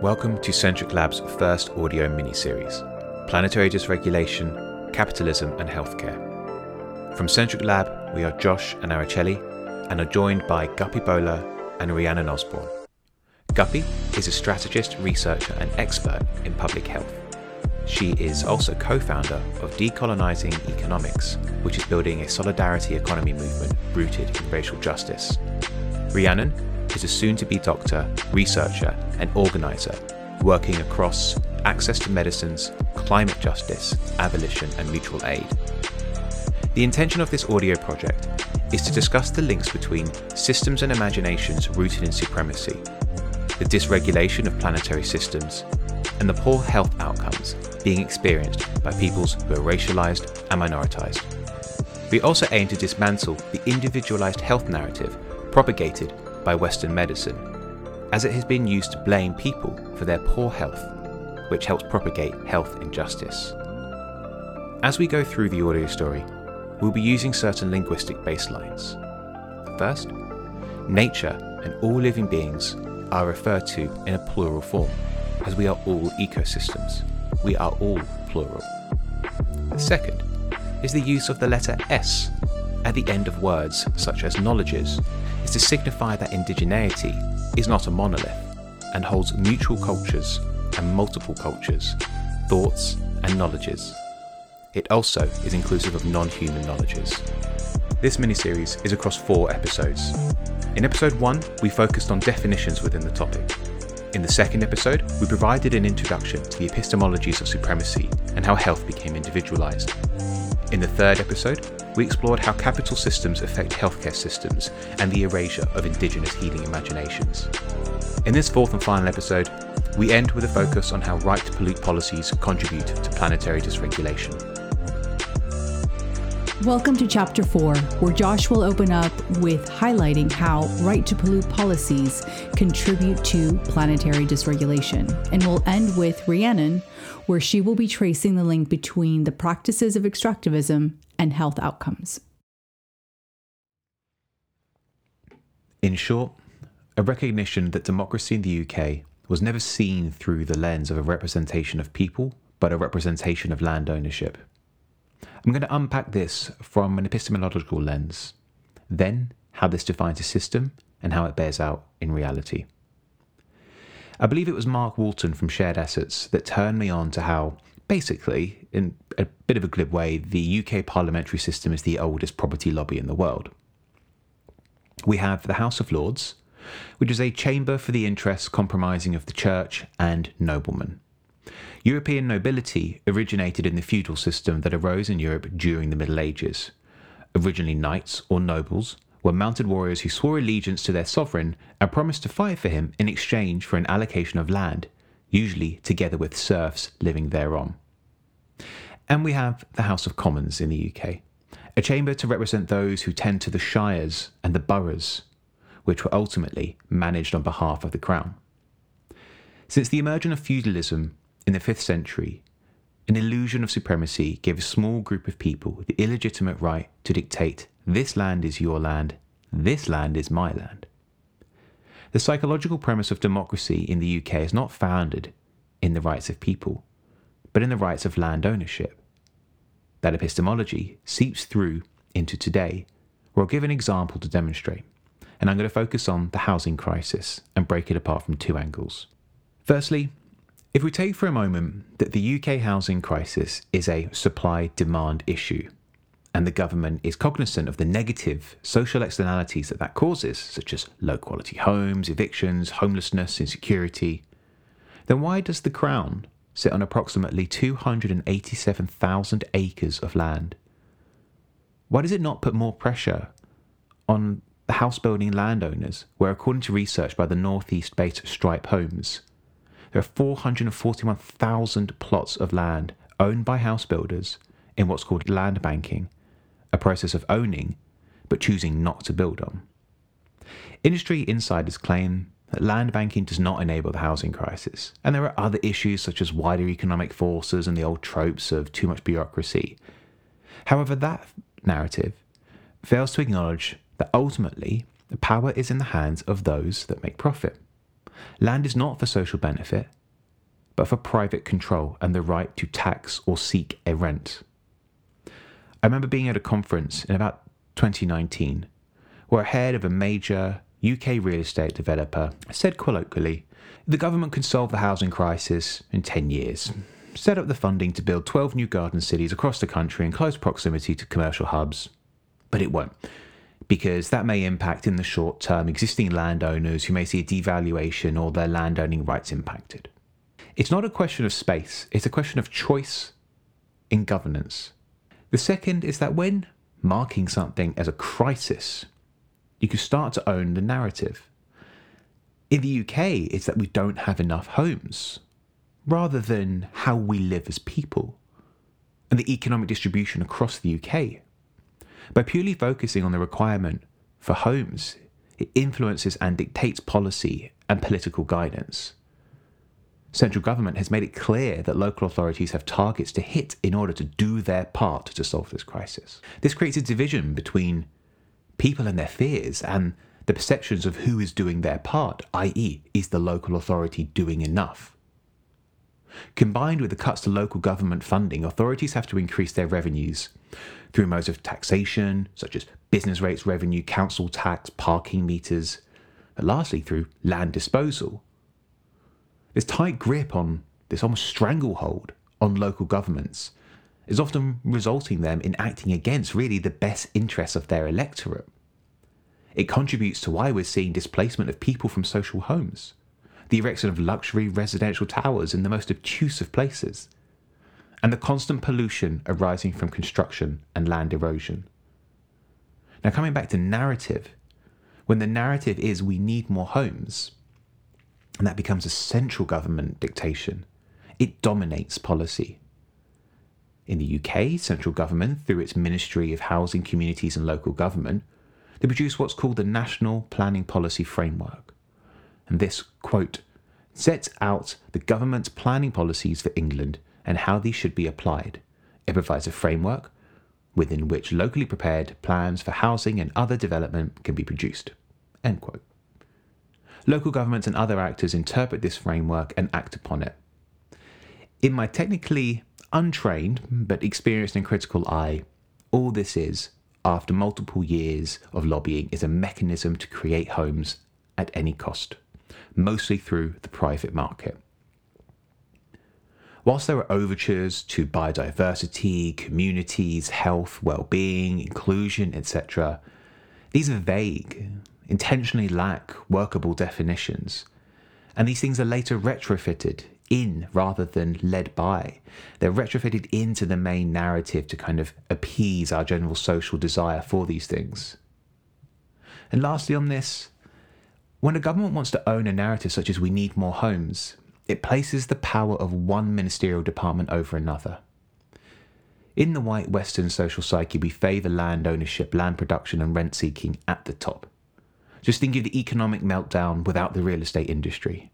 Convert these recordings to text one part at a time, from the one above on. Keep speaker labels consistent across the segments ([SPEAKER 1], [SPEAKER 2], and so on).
[SPEAKER 1] Welcome to Centric Lab's first audio mini-series, Planetary Dysregulation, Capitalism and Healthcare. From Centric Lab, we are Josh and Araceli, and are joined by Guppi Bola and Rhiannon Osborne. Guppi is a strategist, researcher and expert in public health. She is also co-founder of Decolonizing Economics, which is building a solidarity economy movement rooted in racial justice. Rhiannon is a soon to be doctor, researcher, and organizer working across access to medicines, climate justice, abolition, and mutual aid. The intention of this audio project is to discuss the links between systems and imaginations rooted in supremacy, the dysregulation of planetary systems, and the poor health outcomes being experienced by peoples who are racialized and minoritized. We also aim to dismantle the individualized health narrative propagated by Western medicine, as it has been used to blame people for their poor health, which helps propagate health injustice. As we go through the audio story, we'll be using certain linguistic baselines. First, nature and all living beings are referred to in a plural form, as we are all ecosystems. We are all plural. The second is the use of the letter S at the end of words such as knowledges is to signify that indigeneity is not a monolith and holds mutual cultures and multiple cultures, thoughts and knowledges. It also is inclusive of non human knowledges. This miniseries is across four episodes. In episode 1, we focused on definitions within the topic. In the second episode, we provided an introduction to the epistemologies of supremacy and how health became individualized. In the third episode, we explored how capital systems affect healthcare systems and the erasure of indigenous healing imaginations. In this fourth and final episode, we end with a focus on how right to pollute policies contribute to planetary dysregulation.
[SPEAKER 2] Welcome to Chapter 4, where Josh will open up with highlighting how right to pollute policies contribute to planetary dysregulation. And we'll end with Rhiannon, where she will be tracing the link between the practices of extractivism and health outcomes.
[SPEAKER 1] In short, a recognition that democracy in the UK was never seen through the lens of a representation of people, but a representation of land ownership. I'm going to unpack this from an epistemological lens, then how this defines a system and how it bears out in reality. I believe it was Mark Walton from Shared Assets that turned me on to how, basically, in a bit of a glib way, the UK parliamentary system is the oldest property lobby in the world. We have the House of Lords, which is a chamber for the interests compromising of the church and noblemen. European nobility originated in the feudal system that arose in Europe during the Middle Ages. Originally, knights or nobles were mounted warriors who swore allegiance to their sovereign and promised to fight for him in exchange for an allocation of land, usually together with serfs living thereon. And we have the House of Commons in the UK, a chamber to represent those who tend to the shires and the boroughs, which were ultimately managed on behalf of the crown. Since the emergence of feudalism in the 5th century, an illusion of supremacy gave a small group of people the illegitimate right to dictate this land is your land, this land is my land. The psychological premise of democracy in the UK is not founded in the rights of people, but in the rights of land ownership. That epistemology seeps through into today, where I'll give an example to demonstrate, and I'm going to focus on the housing crisis and break it apart from two angles. Firstly, if we take for a moment that the UK housing crisis is a supply demand issue, and the government is cognizant of the negative social externalities that that causes, such as low quality homes, evictions, homelessness, insecurity, then why does the Crown sit on approximately 287,000 acres of land? Why does it not put more pressure on the house building landowners, where, according to research by the Northeast based Stripe Homes, there are 441,000 plots of land owned by house builders in what's called land banking a process of owning but choosing not to build on. Industry insiders claim that land banking does not enable the housing crisis, and there are other issues such as wider economic forces and the old tropes of too much bureaucracy. However, that narrative fails to acknowledge that ultimately the power is in the hands of those that make profit. Land is not for social benefit, but for private control and the right to tax or seek a rent. I remember being at a conference in about 2019 where a head of a major UK real estate developer said colloquially, the government can solve the housing crisis in 10 years. Set up the funding to build 12 new garden cities across the country in close proximity to commercial hubs. But it won't, because that may impact in the short term existing landowners who may see a devaluation or their landowning rights impacted. It's not a question of space, it's a question of choice in governance. The second is that when marking something as a crisis, you can start to own the narrative. In the UK, it's that we don't have enough homes, rather than how we live as people and the economic distribution across the UK. By purely focusing on the requirement for homes, it influences and dictates policy and political guidance. Central government has made it clear that local authorities have targets to hit in order to do their part to solve this crisis. This creates a division between people and their fears and the perceptions of who is doing their part, i.e., is the local authority doing enough? Combined with the cuts to local government funding, authorities have to increase their revenues through modes of taxation, such as business rates revenue, council tax, parking meters, and lastly through land disposal. This tight grip on this almost stranglehold on local governments is often resulting them in acting against really the best interests of their electorate. It contributes to why we're seeing displacement of people from social homes, the erection of luxury residential towers in the most obtuse of places, and the constant pollution arising from construction and land erosion. Now, coming back to narrative, when the narrative is we need more homes, and that becomes a central government dictation, it dominates policy. In the UK, central government, through its Ministry of Housing, Communities and Local Government, they produce what's called the National Planning Policy Framework. And this, quote, sets out the government's planning policies for England and how these should be applied. It provides a framework within which locally prepared plans for housing and other development can be produced. End quote. Local governments and other actors interpret this framework and act upon it. In my technically untrained but experienced and critical eye, all this is, after multiple years of lobbying, is a mechanism to create homes at any cost, mostly through the private market. Whilst there are overtures to biodiversity, communities, health, well-being, inclusion, etc., these are vague, intentionally lack workable definitions, and these things are later retrofitted in rather than led by. They're retrofitted into the main narrative to kind of appease our general social desire for these things. And lastly, on this, when a government wants to own a narrative such as we need more homes, it places the power of one ministerial department over another. In the white Western social psyche, we favour land ownership, land production, and rent seeking at the top. Just think of the economic meltdown without the real estate industry.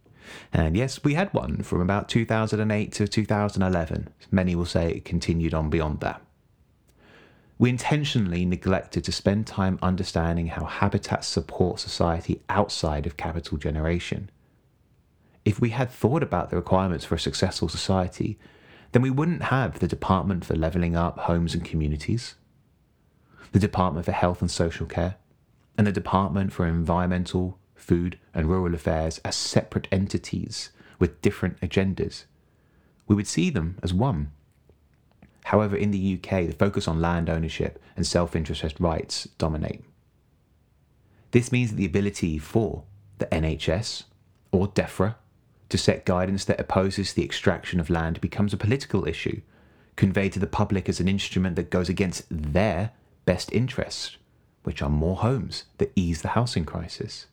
[SPEAKER 1] And yes, we had one from about 2008 to 2011. Many will say it continued on beyond that. We intentionally neglected to spend time understanding how habitats support society outside of capital generation. If we had thought about the requirements for a successful society, then we wouldn't have the Department for Levelling Up Homes and Communities, the Department for Health and Social Care, and the Department for Environmental, Food, and Rural Affairs as separate entities with different agendas. We would see them as one. However, in the UK, the focus on land ownership and self interest rights dominate. This means that the ability for the NHS or DEFRA to set guidance that opposes the extraction of land becomes a political issue, conveyed to the public as an instrument that goes against their best interests which are more homes that ease the housing crisis.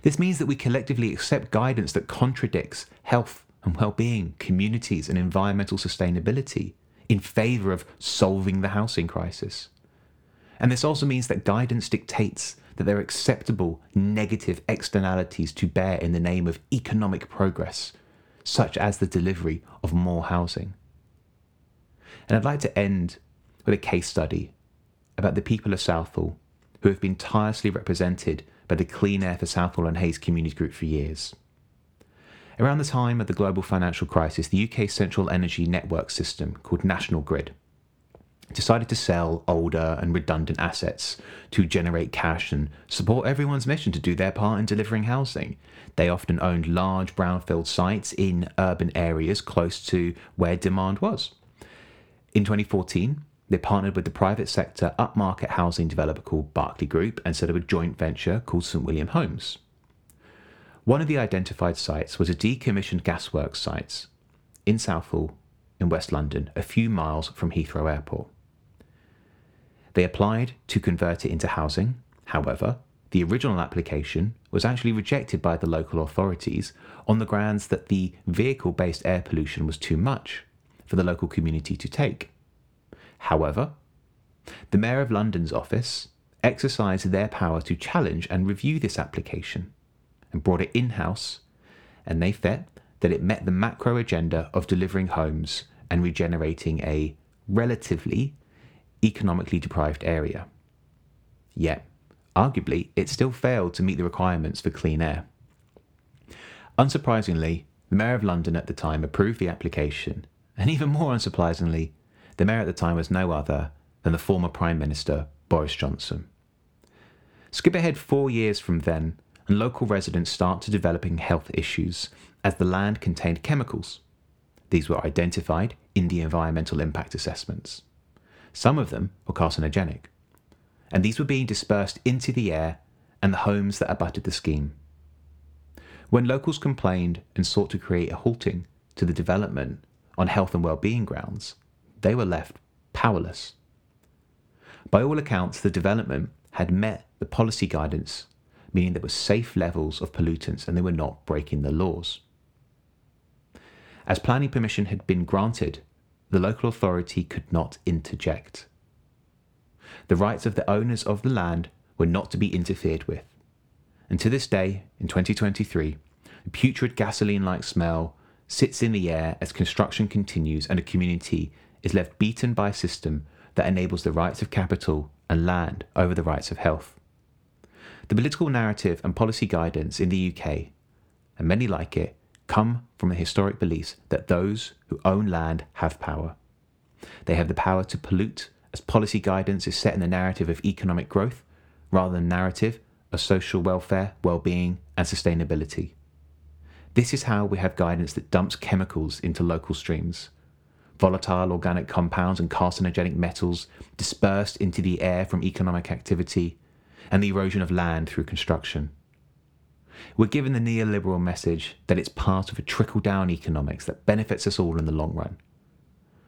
[SPEAKER 1] This means that we collectively accept guidance that contradicts health and well-being, communities and environmental sustainability in favour of solving the housing crisis. And this also means that guidance dictates that there are acceptable negative externalities to bear in the name of economic progress, such as the delivery of more housing. And I'd like to end with a case study about the people of Southall who have been tirelessly represented by the Clean Air for Southall and Hayes Community Group for years. Around the time of the global financial crisis, the UK's central energy network system, called National Grid, decided to sell older and redundant assets to generate cash and support everyone's mission to do their part in delivering housing. They often owned large brownfield sites in urban areas close to where demand was. In 2014, they partnered with the private sector upmarket housing developer called Berkeley Group and set up a joint venture called St William Homes. One of the identified sites was a decommissioned gasworks site in Southall in West London, a few miles from Heathrow Airport. They applied to convert it into housing. However, the original application was actually rejected by the local authorities on the grounds that the vehicle based air pollution was too much for the local community to take. However, the Mayor of London's office exercised their power to challenge and review this application and brought it in house, and they felt that it met the macro agenda of delivering homes and regenerating a relatively economically deprived area. Yet, arguably, it still failed to meet the requirements for clean air. Unsurprisingly, the Mayor of London at the time approved the application, and even more unsurprisingly, the Mayor at the time was no other than the former Prime Minister, Boris Johnson. Skip ahead four years from then, and local residents start to developing health issues as the land contained chemicals. These were identified in the environmental impact assessments. Some of them were carcinogenic, and these were being dispersed into the air and the homes that abutted the scheme. When locals complained and sought to create a halting to the development on health and well-being grounds, they were left powerless. By all accounts, the development had met the policy guidance, meaning there were safe levels of pollutants and they were not breaking the laws. As planning permission had been granted the local authority could not interject. The rights of the owners of the land were not to be interfered with. And to this day, in 2023, a putrid gasoline like smell sits in the air as construction continues and a community is left beaten by a system that enables the rights of capital and land over the rights of health. The political narrative and policy guidance in the UK, and many like it, come from a historic belief that those who own land have power. They have the power to pollute as policy guidance is set in the narrative of economic growth rather than narrative of social welfare, well-being and sustainability. This is how we have guidance that dumps chemicals into local streams. Volatile organic compounds and carcinogenic metals dispersed into the air from economic activity and the erosion of land through construction. We're given the neoliberal message that it's part of a trickle down economics that benefits us all in the long run.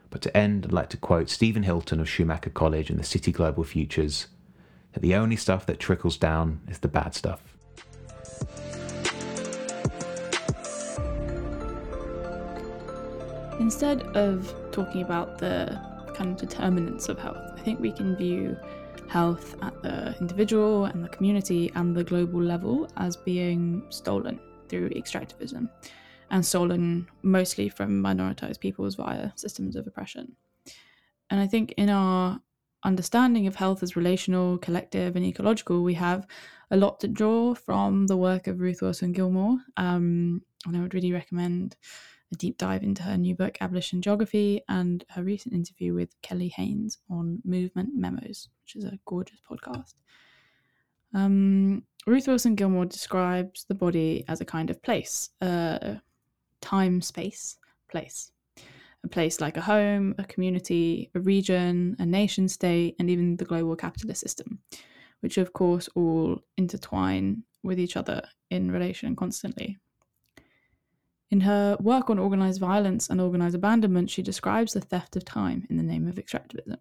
[SPEAKER 1] But to end, I'd like to quote Stephen Hilton of Schumacher College and the City Global Futures that the only stuff that trickles down is the bad stuff.
[SPEAKER 3] Instead of talking about the kind of determinants of health, I think we can view health at the individual and the community and the global level as being stolen through extractivism and stolen mostly from minoritized peoples via systems of oppression. And I think in our understanding of health as relational, collective, and ecological, we have a lot to draw from the work of Ruth Wilson Gilmore. Um, and I would really recommend a deep dive into her new book, Abolition Geography, and her recent interview with Kelly Hayes on Movement Memos, which is a gorgeous podcast. Um, Ruth Wilson Gilmore describes the body as a kind of place, a time space place. A place like a home, a community, a region, a nation state, and even the global capitalist system, which of course all intertwine with each other in relation constantly. In her work on organized violence and organized abandonment, she describes the theft of time in the name of extractivism.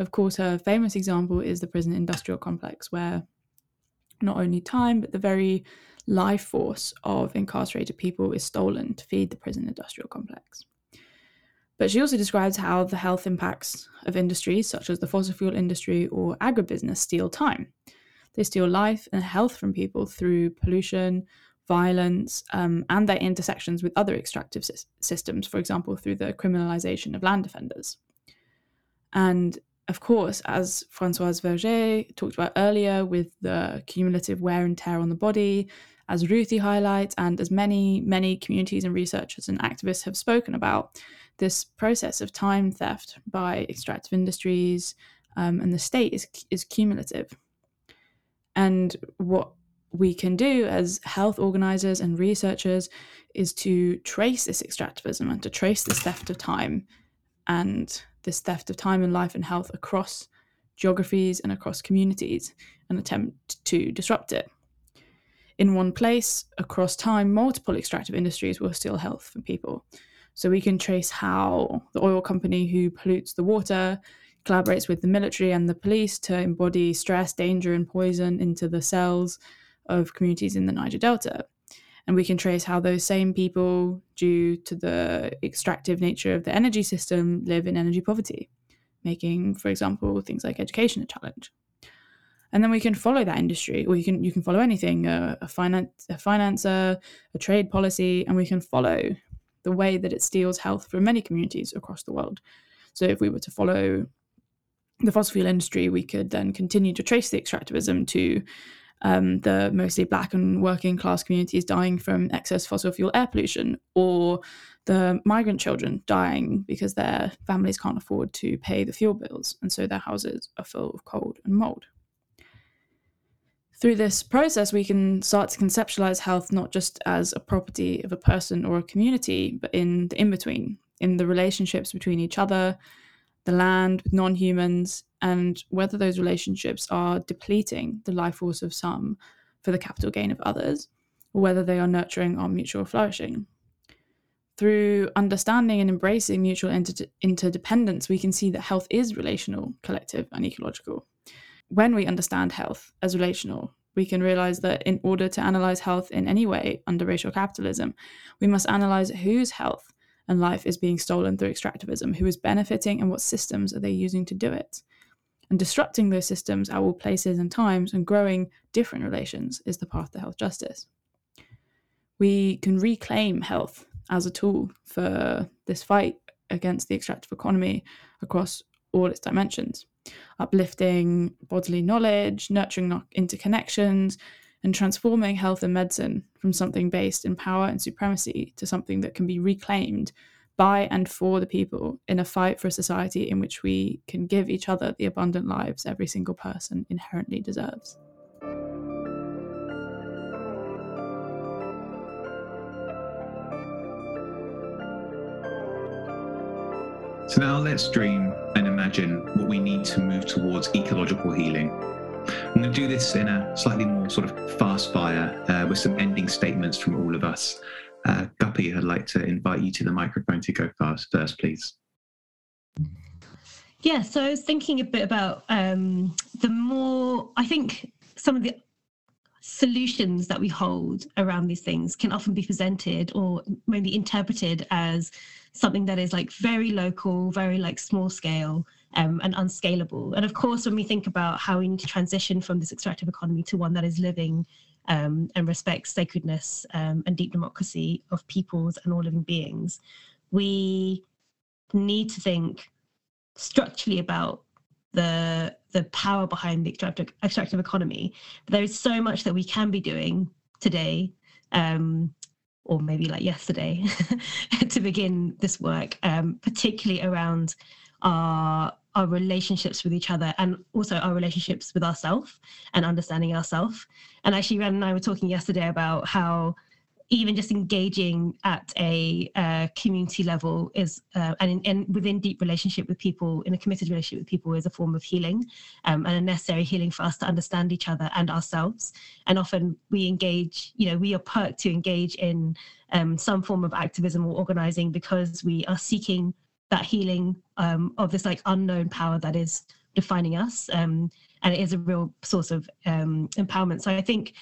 [SPEAKER 3] Of course, her famous example is the prison industrial complex, where not only time, but the very life force of incarcerated people is stolen to feed the prison industrial complex. But she also describes how the health impacts of industries such as the fossil fuel industry or agribusiness steal time. They steal life and health from people through pollution, violence, um, and their intersections with other extractive sy- systems, for example, through the criminalization of land defenders. And of course, as Françoise Vergès talked about earlier, with the cumulative wear and tear on the body as Ruthie highlights, and as many, many communities and researchers and activists have spoken about, this process of time theft by extractive industries um, and the state is, is cumulative. And what we can do as health organizers and researchers is to trace this extractivism and to trace this theft of time and this theft of time and life and health across geographies and across communities and attempt to disrupt it. In one place, across time, multiple extractive industries will steal health from people. So we can trace how the oil company who pollutes the water collaborates with the military and the police to embody stress, danger, and poison into the cells of communities in the Niger Delta. And we can trace how those same people, due to the extractive nature of the energy system, live in energy poverty, making, for example, things like education a challenge. And then we can follow that industry, or you can you can follow anything, a, a finance a financer, a trade policy, and we can follow the way that it steals health from many communities across the world. So if we were to follow the fossil fuel industry, we could then continue to trace the extractivism to um, the mostly black and working class communities dying from excess fossil fuel air pollution, or the migrant children dying because their families can't afford to pay the fuel bills, and so their houses are full of cold and mold. Through this process, we can start to conceptualize health not just as a property of a person or a community, but in the in between, in the relationships between each other, the land, with non humans, and whether those relationships are depleting the life force of some for the capital gain of others, or whether they are nurturing our mutual flourishing. Through understanding and embracing mutual inter- interdependence, we can see that health is relational, collective, and ecological. When we understand health as relational, we can realize that in order to analyze health in any way under racial capitalism, we must analyze whose health and life is being stolen through extractivism, who is benefiting and what systems are they using to do it. And disrupting those systems at all places and times and growing different relations is the path to health justice. We can reclaim health as a tool for this fight against the extractive economy across all its dimensions, uplifting bodily knowledge, nurturing interconnections, and transforming health and medicine from something based in power and supremacy to something that can be reclaimed by and for the people in a fight for a society in which we can give each other the abundant lives every single person inherently deserves.
[SPEAKER 1] So now let's dream and imagine what we need to move towards ecological healing I'm going to do this in a slightly more sort of fast fire uh, with some ending statements from all of us. Uh, Guppi, I'd like to invite you to the microphone to go first, first please.
[SPEAKER 4] Yeah, so I was thinking a bit about um, the more, I think some of the solutions that we hold around these things can often be presented or maybe interpreted as something that is like very local, very like small scale, um, and unscalable. And of course, when we think about how we need to transition from this extractive economy to one that is living um, and respects sacredness um, and deep democracy of peoples and all living beings, we need to think structurally about the the power behind the extractive, extractive economy. But there is so much that we can be doing today, um, or maybe like yesterday, to begin this work, um, particularly around our our relationships with each other and also our relationships with ourselves and understanding ourselves. And actually, Ren and I were talking yesterday about how even just engaging at a uh, community level is uh, and, in, and within deep relationship with people in a committed relationship with people is a form of healing um, and a necessary healing for us to understand each other and ourselves and often we engage you know we are perked to engage in um, some form of activism or organizing because we are seeking that healing um, of this like unknown power that is defining us um, and it is a real source of um, empowerment. So i think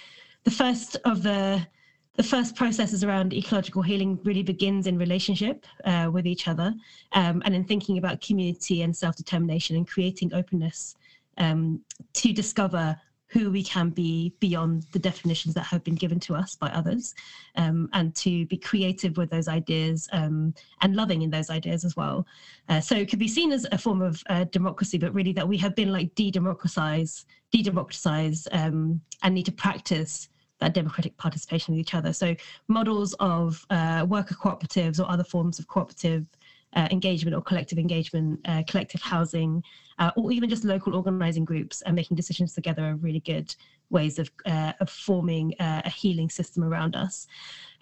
[SPEAKER 4] the first of the the first processes around ecological healing really begins in relationship uh, with each other um, and in thinking about community and self-determination and creating openness um, to discover who we can be beyond the definitions that have been given to us by others, um, and to be creative with those ideas um, and loving in those ideas as well. Uh, so it could be seen as a form of uh, democracy, but really that we have been like de-democratized, de-democratized, um, and need to practice that democratic participation with each other. So models of uh, worker cooperatives or other forms of cooperative uh, engagement or collective engagement, uh, collective housing, uh, or even just local organizing groups and making decisions together are really good ways of, uh, of forming uh, a healing system around us.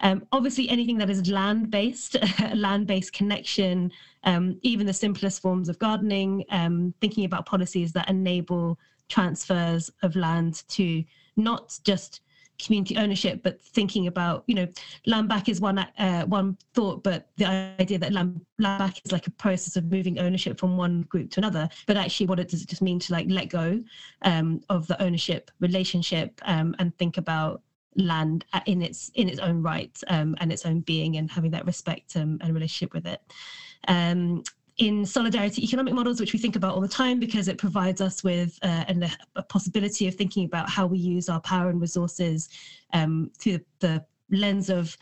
[SPEAKER 4] Um, obviously, anything that is land based, land based connection, um, even the simplest forms of gardening, um, thinking about policies that enable transfers of land to not just community ownership, but thinking about, you know, land back is one uh, one thought, but the idea that land, land back is like a process of moving ownership from one group to another. But actually, what it does it just mean to like let go um, of the ownership relationship um, and think about land in its in its own right um, and its own being and having that respect um, and relationship with it. Um, in solidarity economic models, which we think about all the time because it provides us with uh, an, a possibility of thinking about how we use our power and resources um, through the lens of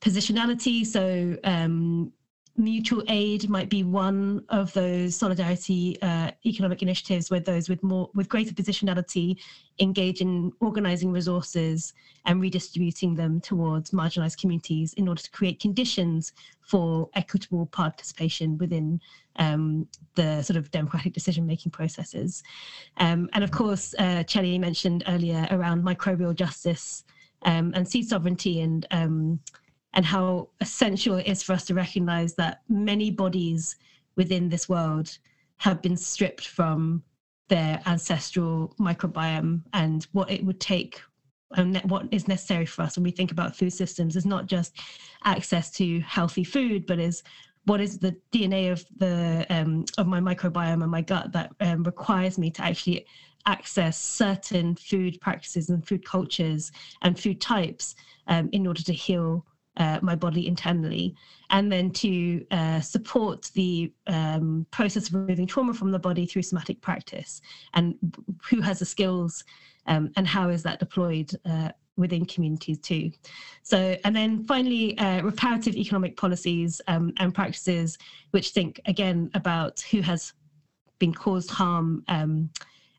[SPEAKER 4] positionality. So um, mutual aid might be one of those solidarity uh, economic initiatives where those with more with greater positionality engage in organizing resources and redistributing them towards marginalized communities in order to create conditions for equitable participation within um, the sort of democratic decision making processes. Um, and of course uh, Chelly mentioned earlier around microbial justice um, and seed sovereignty and um, and how essential it is for us to recognize that many bodies within this world have been stripped from their ancestral microbiome and what it would take and what is necessary for us when we think about food systems is not just access to healthy food but is what is the dna of the um, of my microbiome and my gut that um, requires me to actually access certain food practices and food cultures and food types um, in order to heal uh, my body internally, and then to uh, support the um, process of removing trauma from the body through somatic practice, and who has the skills, um, and how is that deployed uh, within communities too. So, and then finally, uh, reparative economic policies um, and practices, which think again about who has been caused harm um,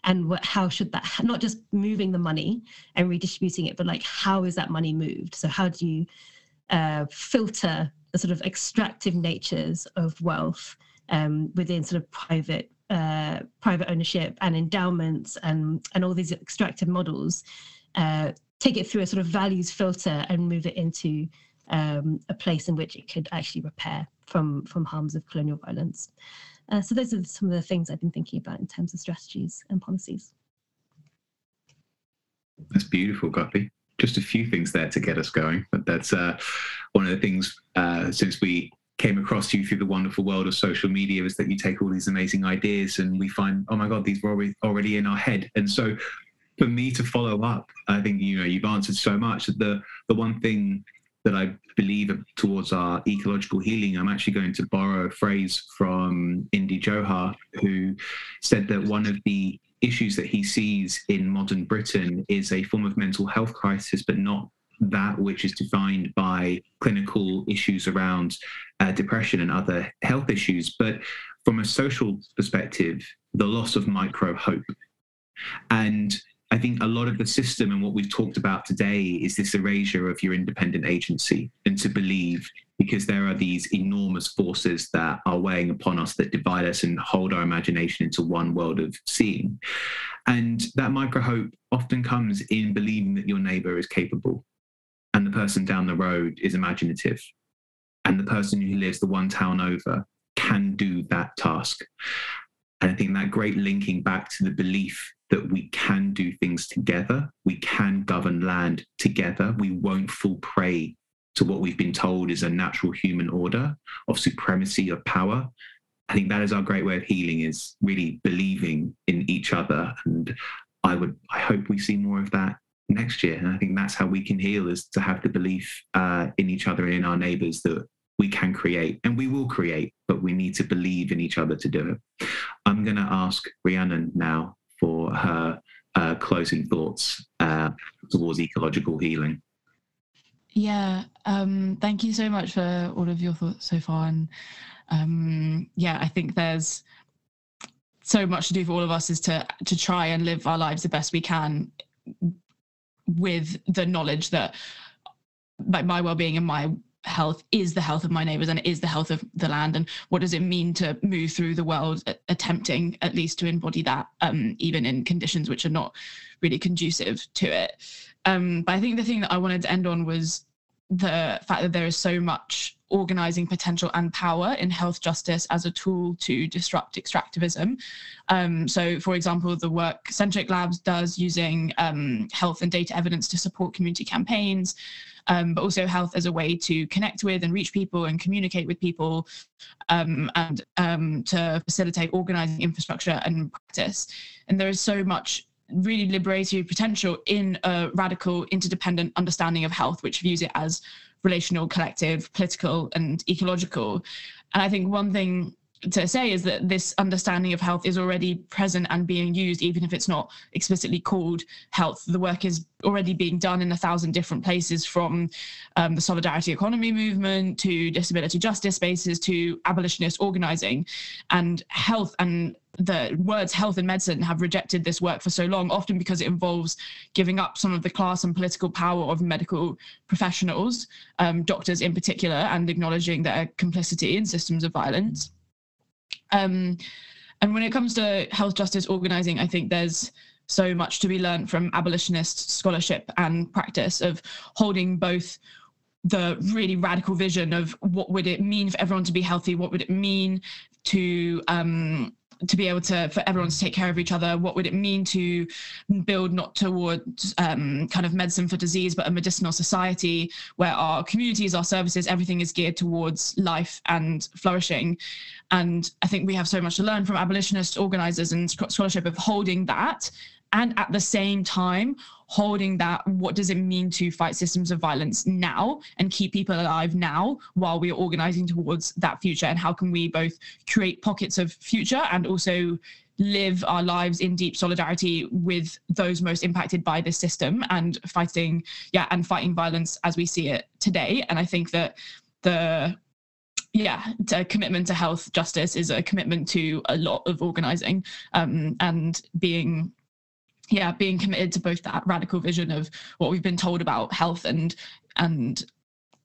[SPEAKER 4] and what, how should that not just moving the money and redistributing it but like how is that money moved so how do you uh, filter the sort of extractive natures of wealth um, within sort of private uh, private ownership and endowments and and all these extractive models, uh, take it through a sort of values filter and move it into um, a place in which it could actually repair from from harms of colonial violence. Uh, so those are some of the things I've been thinking about in terms of strategies and policies.
[SPEAKER 1] That's beautiful, Guppi just a few things there to get us going. But that's uh, one of the things uh, since we came across you through the wonderful world of social media is that you take all these amazing ideas and we find, oh my God, these were already, in our head. And so for me to follow up, I think, you know, you've answered so much. that The, the one thing that I believe towards our ecological healing, I'm actually going to borrow a phrase from Indy Johar, who said that one of the issues that he sees in modern Britain is a form of mental health crisis, but not that which is defined by clinical issues around uh, depression and other health issues, but from a social perspective, the loss of micro hope. And I think a lot of the system and what we've talked about today is this erasure of your independent agency to believe because there are these enormous forces that are weighing upon us that divide us and hold our imagination into one world of seeing. And that micro hope often comes in believing that your neighbor is capable and the person down the road is imaginative and the person who lives the one town over can do that task. And I think that great linking back to the belief that we can do things together, we can govern land together, we won't fall prey to what we've been told is a natural human order of supremacy of power. I think that is our great way of healing is really believing in each other. And I would, I hope we see more of that next year. And I think that's how we can heal is to have the belief uh, in each other and in our neighbors that we can create and we will create, but we need to believe in each other to do it. I'm going to ask Rhiannon now for her uh, closing thoughts uh, towards ecological healing.
[SPEAKER 2] Yeah, um, thank you so much for all of your thoughts so far. And um, yeah, I think there's so much to do for all of us is to to try and live our lives the best we can
[SPEAKER 3] with the knowledge that like my well-being and my health is the health of my neighbors and it is the health of the land and what does it mean to move through the world attempting at least to embody that um, even in conditions which are not really conducive to it um, but i think the thing that i wanted to end on was the fact that there is so much organizing potential and power in health justice as a tool to disrupt extractivism. Um, so, for example, the work Centric Labs does using um, health and data evidence to support community campaigns, um, but also health as a way to connect with and reach people and communicate with people um, and um, to facilitate organizing infrastructure and practice. And there is so much really liberatory potential in a radical interdependent understanding of health, which views it as relational, collective, political, and ecological. And I think one thing to say is that this understanding of health is already present and being used, even if it's not explicitly called health. The work is already being done in a thousand different places from um, the solidarity economy movement to disability justice spaces to abolitionist organizing. And health and the words health and medicine have rejected this work for so long, often because it involves giving up some of the class and political power of medical professionals, um, doctors in particular, and acknowledging their complicity in systems of violence. Um, and when it comes to health justice organizing, I think there's so much to be learned from abolitionist scholarship and practice of holding both the really radical vision of what would it mean for everyone to be healthy what would it mean to um, to be able to for everyone to take care of each other what would it mean to build not towards um, kind of medicine for disease but a medicinal society where our communities our services everything is geared towards life and flourishing. And i think we have so much to learn from abolitionist organizers and scholarship of holding that and at the same time holding that what does it mean to fight systems of violence now and keep people alive now while we are organizing towards that future? And how can we both create pockets of future and also live our lives in deep solidarity with those most impacted by this system and fighting yeah and fighting violence as we see it today? And i think that the yeah, commitment to health justice is a commitment to a lot of organizing um, and being yeah being committed to both that radical vision of what we've been told about health and and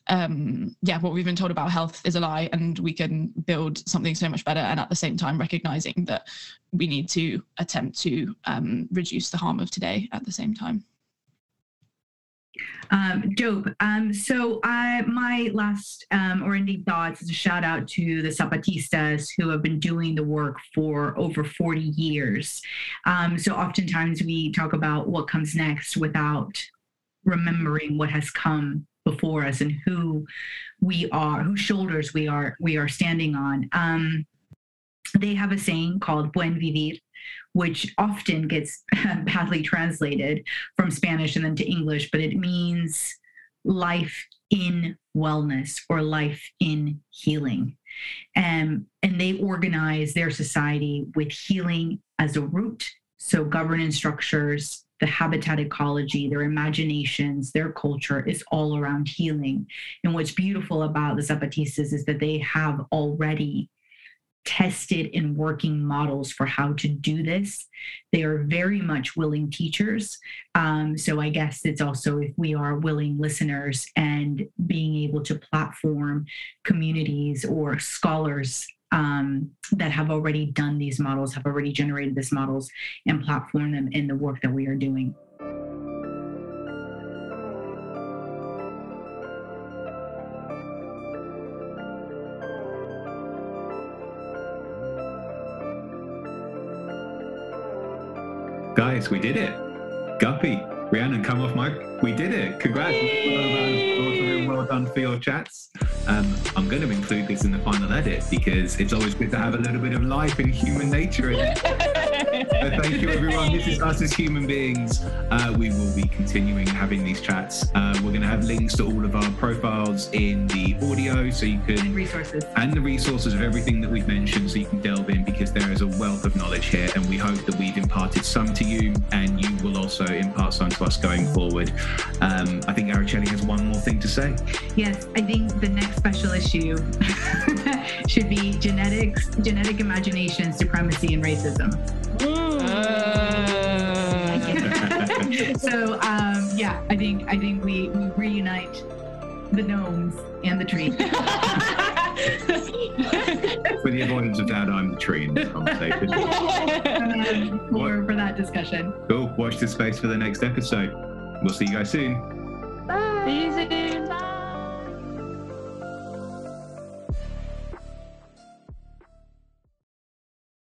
[SPEAKER 3] um yeah what we've been told about health is a lie and we can build something so much better and at the same time recognizing that we need to attempt to um, reduce the harm of today at the same time
[SPEAKER 5] um, dope. Um, so I, my last um, or indeed thoughts is a shout out to the Zapatistas who have been doing the work for over 40 years. Um, so oftentimes we talk about what comes next without remembering what has come before us and who we are, whose shoulders we are we are standing on. Um, they have a saying called "Buen Vivir," which often gets badly translated from Spanish and then to English, but it means life in wellness or life in healing. Um, and they organize their society with healing as a root. So, governance structures, the habitat ecology, their imaginations, their culture is all around healing. And what's beautiful about the Zapatistas is that they have already tested and working models for how to do this. They are very much willing teachers. Um, so I guess it's also if we are willing listeners and being able to platform communities or scholars um, that have already done these models, have already generated these models, and platform them in the work that we are doing.
[SPEAKER 1] Guys, we did it. Guppi, Rhiannon, come off mic. We did it. Congrats. Well, well done for your chats. Um, I'm going to include this in the final edit because it's always good to have a little bit of life in human nature in thank you, everyone. This is us as human beings. Uh, we will be continuing having these chats. Uh, we're going to have links to all of our profiles in the audio so you can.
[SPEAKER 5] And resources.
[SPEAKER 1] And the resources of everything that we've mentioned so you can delve in because there is a wealth of knowledge here. And we hope that we've imparted some to you and you will also impart some to us going forward. Um, I think Araceli has one more thing to say.
[SPEAKER 5] Yes, I think the next special issue should be genetics, genetic imagination, supremacy, and racism. So um, yeah, yeah, I think I think we, we reunite the gnomes and the tree.
[SPEAKER 1] For the avoidance of doubt, I'm the tree in this conversation.
[SPEAKER 5] um, for, for that discussion.
[SPEAKER 1] cool. Watch this space for the next episode. We'll see you guys soon.
[SPEAKER 3] Easy.